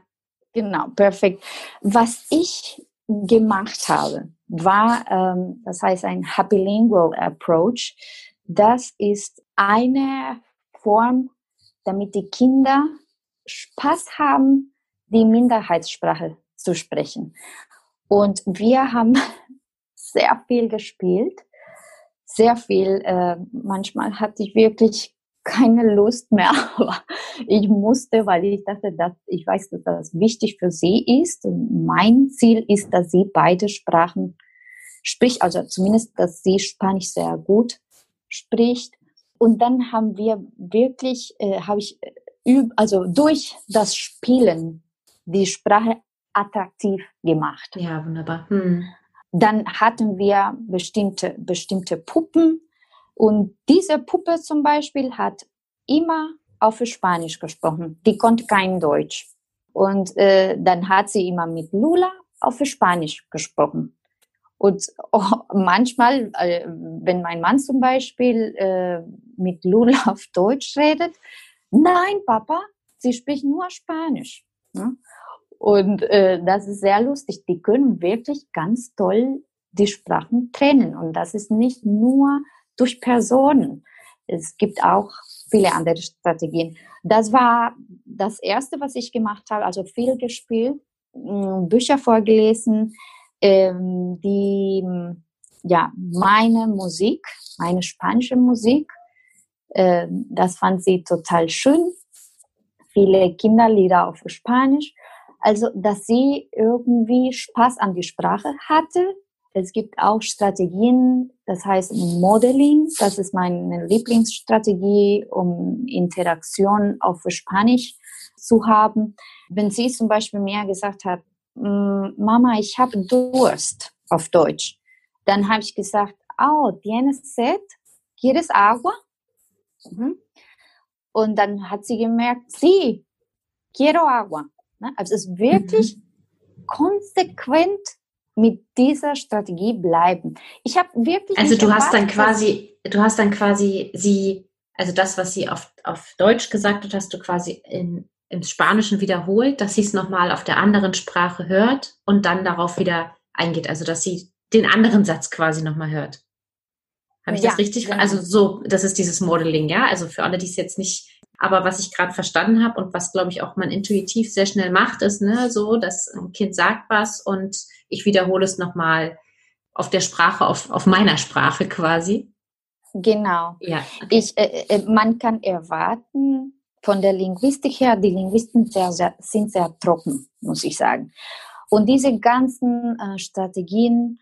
Genau, perfekt. Was ich gemacht habe, war, ähm, das heißt ein Happy Lingual Approach. Das ist eine Form, damit die Kinder Spaß haben, die Minderheitssprache zu sprechen. Und wir haben <laughs> sehr viel gespielt, sehr viel. Äh, manchmal hatte ich wirklich keine Lust mehr, <laughs> aber ich musste, weil ich dachte, dass ich weiß, dass das wichtig für sie ist. Und mein Ziel ist, dass sie beide Sprachen spricht, also zumindest, dass sie Spanisch sehr gut spricht. Und dann haben wir wirklich, äh, habe ich also durch das Spielen die Sprache attraktiv gemacht. Ja, wunderbar. Hm. Dann hatten wir bestimmte, bestimmte Puppen und diese Puppe zum Beispiel hat immer auf Spanisch gesprochen. Die konnte kein Deutsch. Und äh, dann hat sie immer mit Lula auf Spanisch gesprochen. Und oh, manchmal, äh, wenn mein Mann zum Beispiel äh, mit Lula <laughs> auf Deutsch redet, nein, Papa, sie spricht nur Spanisch. Ne? Und äh, das ist sehr lustig. Die können wirklich ganz toll die Sprachen trennen. Und das ist nicht nur durch Personen. Es gibt auch viele andere Strategien. Das war das Erste, was ich gemacht habe. Also viel gespielt, Bücher vorgelesen, ähm, die, ja, meine Musik, meine spanische Musik äh, das fand sie total schön. Viele Kinderlieder auf Spanisch. Also, dass sie irgendwie Spaß an die Sprache hatte. Es gibt auch Strategien, das heißt Modeling. Das ist meine Lieblingsstrategie, um Interaktion auf Spanisch zu haben. Wenn sie zum Beispiel mir gesagt hat, Mama, ich habe Durst auf Deutsch, dann habe ich gesagt, oh, tienes sed? ¿Quieres agua? Mhm. Und dann hat sie gemerkt, sie, quiero agua. Ne? Also es ist wirklich mhm. konsequent mit dieser Strategie bleiben. Ich habe wirklich. Also du hast dann quasi, du hast dann quasi sie, also das, was sie auf, auf Deutsch gesagt hat, hast du quasi in, im Spanischen wiederholt, dass sie es nochmal auf der anderen Sprache hört und dann darauf wieder eingeht. Also dass sie den anderen Satz quasi nochmal hört. Habe ich ja, das richtig? Genau. Also so, das ist dieses Modeling, ja. Also für alle, die es jetzt nicht, aber was ich gerade verstanden habe und was glaube ich auch man intuitiv sehr schnell macht, ist ne, so, dass ein Kind sagt was und ich wiederhole es nochmal auf der Sprache, auf, auf meiner Sprache quasi. Genau. Ja. Ich, äh, äh, man kann erwarten, von der Linguistik her, die Linguisten sehr, sehr, sind sehr trocken, muss ich sagen. Und diese ganzen äh, Strategien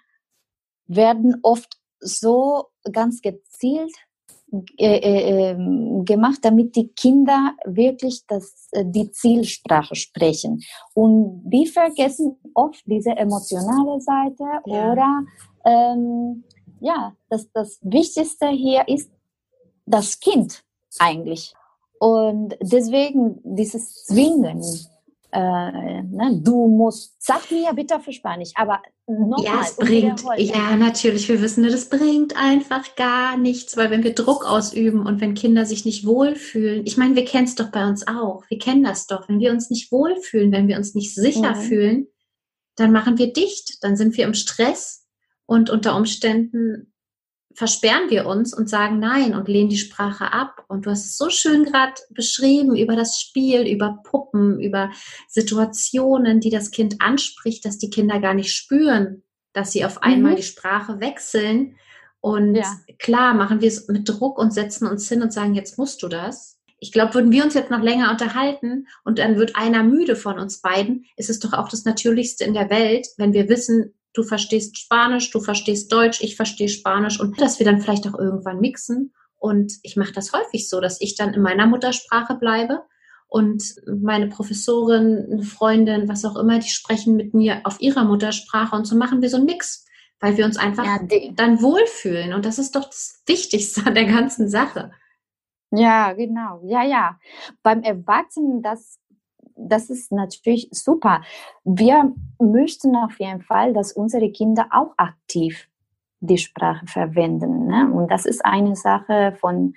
werden oft so ganz gezielt äh, äh, ähm, gemacht, damit die Kinder wirklich das, äh, die Zielsprache sprechen. Und die vergessen oft diese emotionale Seite ja. oder ähm, ja, das, das Wichtigste hier ist das Kind eigentlich. Und deswegen dieses Zwingen, äh, ne, du musst, sag mir bitte für Spanisch, aber nochmal. Ja, es bringt, ja, natürlich, wir wissen, das bringt einfach gar nichts, weil wenn wir Druck ausüben und wenn Kinder sich nicht wohlfühlen, ich meine, wir kennen es doch bei uns auch, wir kennen das doch, wenn wir uns nicht wohlfühlen, wenn wir uns nicht sicher mhm. fühlen, dann machen wir dicht, dann sind wir im Stress und unter Umständen versperren wir uns und sagen Nein und lehnen die Sprache ab. Und du hast es so schön gerade beschrieben über das Spiel, über Puppen, über Situationen, die das Kind anspricht, dass die Kinder gar nicht spüren, dass sie auf einmal mhm. die Sprache wechseln. Und ja. klar machen wir es mit Druck und setzen uns hin und sagen, jetzt musst du das. ich glaube, würden wir uns jetzt noch länger unterhalten und dann wird einer müde von uns beiden, ist es doch auch das Natürlichste in der Welt, wenn wir wissen, du verstehst Spanisch, du verstehst Deutsch, ich verstehe Spanisch und dass wir dann vielleicht auch irgendwann mixen. Und ich mache das häufig so, dass ich dann in meiner Muttersprache bleibe und meine Professorin, eine Freundin, was auch immer, die sprechen mit mir auf ihrer Muttersprache und so machen wir so einen Mix, weil wir uns einfach ja, dann wohlfühlen. Und das ist doch das Wichtigste an der ganzen Sache. Ja, genau. Ja, ja. Beim Erwachsenen, das, das ist natürlich super. Wir möchten auf jeden Fall, dass unsere Kinder auch aktiv die Sprache verwenden. Ne? Und das ist eine Sache von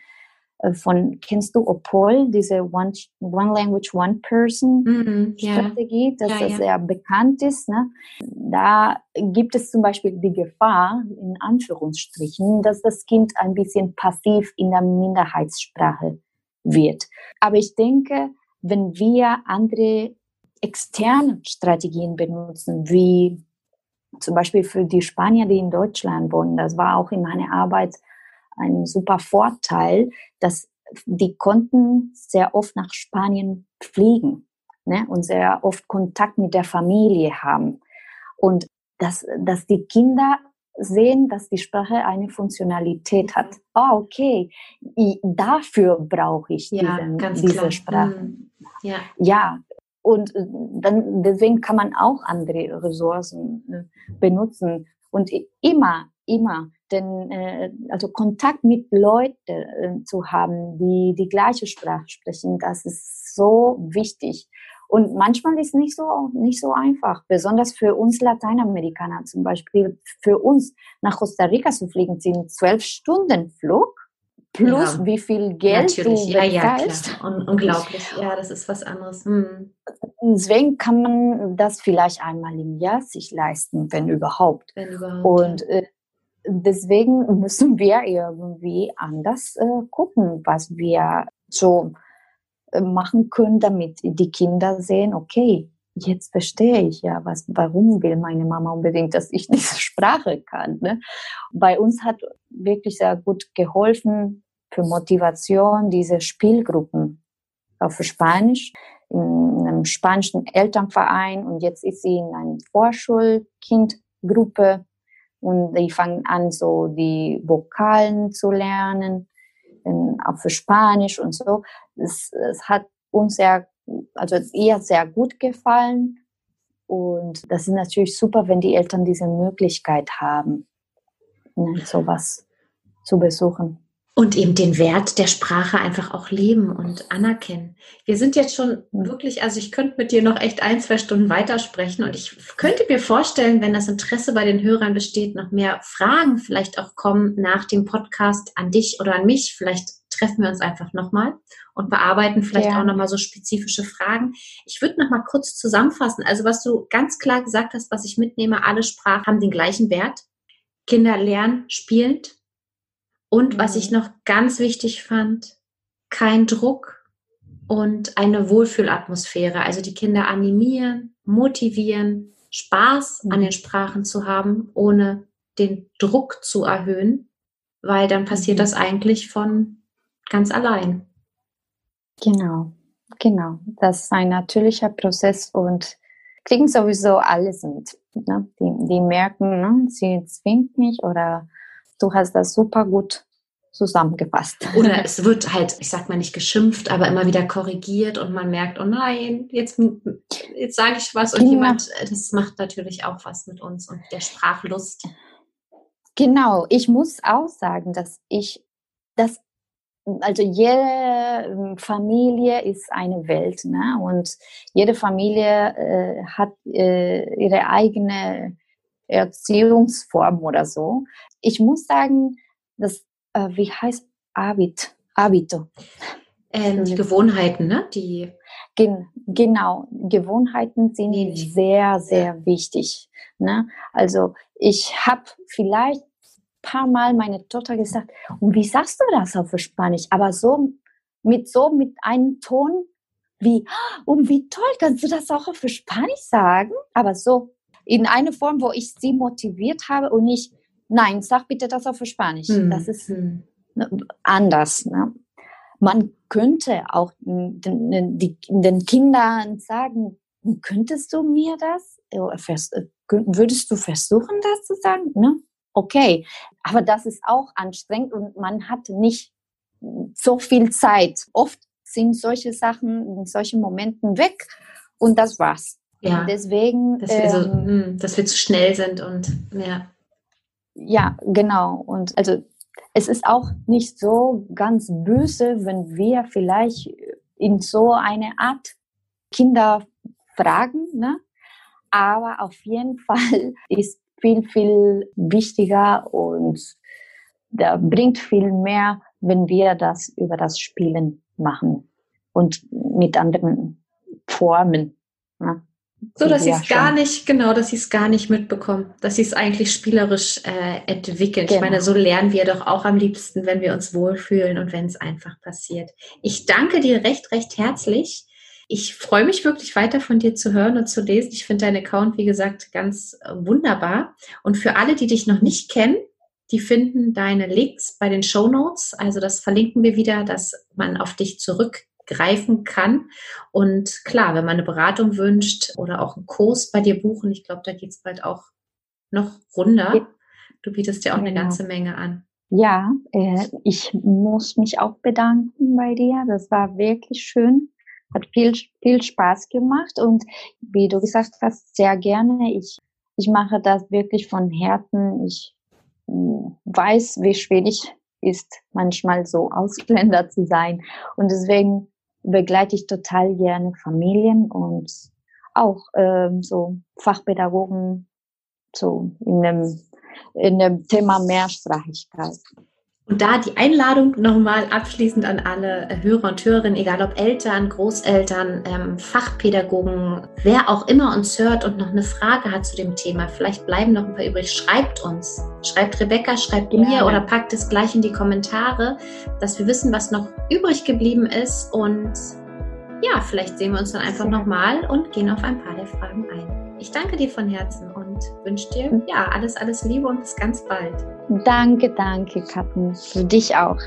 äh, von, kennst du Opol, diese One, One Language, One Person mm, Strategie, yeah. dass ja, das sehr bekannt ist. Ne? Da gibt es zum Beispiel die Gefahr, in Anführungsstrichen, dass das Kind ein bisschen passiv in der Minderheitssprache wird. Aber ich denke, wenn wir andere externe Strategien benutzen, wie zum Beispiel für die Spanier, die in Deutschland wohnen, das war auch in meiner Arbeit ein super Vorteil, dass die konnten sehr oft nach Spanien fliegen ne, und sehr oft Kontakt mit der Familie haben. Und dass, dass die Kinder sehen, dass die Sprache eine Funktionalität hat. Oh, okay, ich, dafür brauche ich ja, diesen, diese Sprache. Mhm. Ja. ja, und äh, dann, deswegen kann man auch andere Ressourcen äh, benutzen. Und immer, immer denn äh, also Kontakt mit Leuten äh, zu haben, die die gleiche Sprache sprechen, das ist so wichtig. Und manchmal ist nicht so nicht so einfach, besonders für uns Lateinamerikaner zum Beispiel. Für uns nach Costa Rica zu fliegen sind zwölf Stunden Flug plus ja, wie viel Geld natürlich. du ja, ja, klar. Un unglaublich. Ja, das ist was anderes. Hm. Deswegen kann man das vielleicht einmal im Jahr sich leisten, wenn überhaupt. Wenn überhaupt. Und äh, deswegen <laughs> müssen wir irgendwie anders äh, gucken, was wir so machen können, damit die Kinder sehen, okay, jetzt verstehe ich ja, was, warum will meine Mama unbedingt, dass ich <laughs> diese Sprache kann. Ne? Bei uns hat wirklich sehr gut geholfen für Motivation diese Spielgruppen auf Spanisch in einem spanischen Elternverein und jetzt ist sie in einer Vorschulkindgruppe und die fangen an, so die Vokalen zu lernen, auch für Spanisch und so. Es, es hat uns sehr, also ihr sehr gut gefallen. Und das ist natürlich super, wenn die Eltern diese Möglichkeit haben, ne, sowas zu besuchen und eben den Wert der Sprache einfach auch leben und anerkennen. Wir sind jetzt schon wirklich, also ich könnte mit dir noch echt ein, zwei Stunden weitersprechen und ich könnte mir vorstellen, wenn das Interesse bei den Hörern besteht, noch mehr Fragen vielleicht auch kommen nach dem Podcast an dich oder an mich. Vielleicht treffen wir uns einfach nochmal und bearbeiten vielleicht ja. auch nochmal so spezifische Fragen. Ich würde nochmal kurz zusammenfassen. Also was du ganz klar gesagt hast, was ich mitnehme, alle Sprachen haben den gleichen Wert. Kinder lernen spielend und was ich mhm. noch ganz wichtig fand, kein Druck und eine Wohlfühlatmosphäre. Also die Kinder animieren, motivieren, Spaß an den mhm. Sprachen zu haben, ohne den Druck zu erhöhen, weil dann passiert mhm. das eigentlich von ganz allein. Genau, genau. Das ist ein natürlicher Prozess und kriegen sowieso alles mit. Ne? Die, die merken, ne? sie zwingt mich oder du hast das super gut zusammengefasst. <laughs> Oder es wird halt, ich sag mal nicht geschimpft, aber immer wieder korrigiert und man merkt, oh nein, jetzt, jetzt sage ich was und genau. jemand, das macht natürlich auch was mit uns und der Sprachlust. Genau, ich muss auch sagen, dass ich das also jede ähm, Familie ist eine Welt, ne? Und jede Familie äh, hat äh, ihre eigene Erziehungsform oder so. Ich muss sagen, dass äh, wie heißt Habit? Habito. Ähm, die Gewohnheiten, ne? Die Gen genau, Gewohnheiten sind nee, sehr, sehr wichtig. Ne? Also ich habe vielleicht ein paar Mal meine Tochter gesagt, und wie sagst du das auf Spanisch? Aber so mit so mit einem Ton wie, und wie toll, kannst du das auch auf Spanisch sagen? Aber so in einer Form, wo ich sie motiviert habe und nicht, Nein, sag bitte das auf Spanisch. Hm. Das ist hm. Ne, anders. Ne? man könnte auch den, den, den Kindern sagen, könntest du mir das? Würdest du versuchen, das zu sagen? Ne? Okay, aber das ist auch anstrengend und man hat nicht so viel Zeit. Oft sind solche Sachen in solchen Momenten weg und das war's. Ja. Deswegen, dass wir, so, ähm, dass wir zu schnell sind und ja. Ja, genau. Und also es ist auch nicht so ganz böse, wenn wir vielleicht in so eine Art Kinder fragen, ne? aber auf jeden <laughs> Fall ist viel, viel wichtiger und da bringt viel mehr, wenn wir das über das Spielen machen und mit anderen Formen. Ne? So, dass sie es gar nicht, genau, dass sie es gar nicht mitbekommen, dass sie es eigentlich spielerisch äh, entwickeln. Genau. Ich meine, so lernen wir doch auch am liebsten, wenn wir uns wohlfühlen und wenn es einfach passiert. Ich danke dir recht, recht herzlich. Ich freue mich wirklich weiter von dir zu hören und zu lesen. Ich finde deinen Account, wie gesagt, ganz äh, wunderbar. Und für alle, die dich noch nicht kennen, die finden deine Links bei den Show Notes. Also das verlinken wir wieder, dass man auf dich zurück greifen kann. Und klar, wenn man eine Beratung wünscht oder auch einen Kurs bei dir buchen, ich glaube, da geht es bald auch noch runter. Du bietest ja auch genau. eine ganze Menge an. Ja, äh, ich muss mich auch bedanken bei dir. Das war wirklich schön. Hat viel, viel Spaß gemacht und wie du gesagt hast, sehr gerne. Ich, ich mache das wirklich von Herzen. Ich mm, weiß, wie schwierig ist, manchmal so <laughs> Ausländer zu sein. Und deswegen begleite ich total gerne Familien und auch ähm, so Fachpädagogen so in dem, in dem Thema Mehrsprachigkeit. Und da die Einladung nochmal abschließend an alle Hörer und Hörerinnen, egal ob Eltern, Großeltern, ähm, Fachpädagogen, wer auch immer uns hört und noch eine Frage hat zu dem Thema, vielleicht bleiben noch ein paar übrig, schreibt uns. Schreibt Rebecca, schreibt ja. mir oder packt es gleich in die Kommentare, dass wir wissen, was noch übrig geblieben ist. Und ja, vielleicht sehen wir uns dann einfach nochmal und gehen auf ein paar der Fragen ein. Ich danke dir von Herzen und wünsche dir ja alles, alles Liebe und bis ganz bald. Danke, danke, Katten. Für dich auch.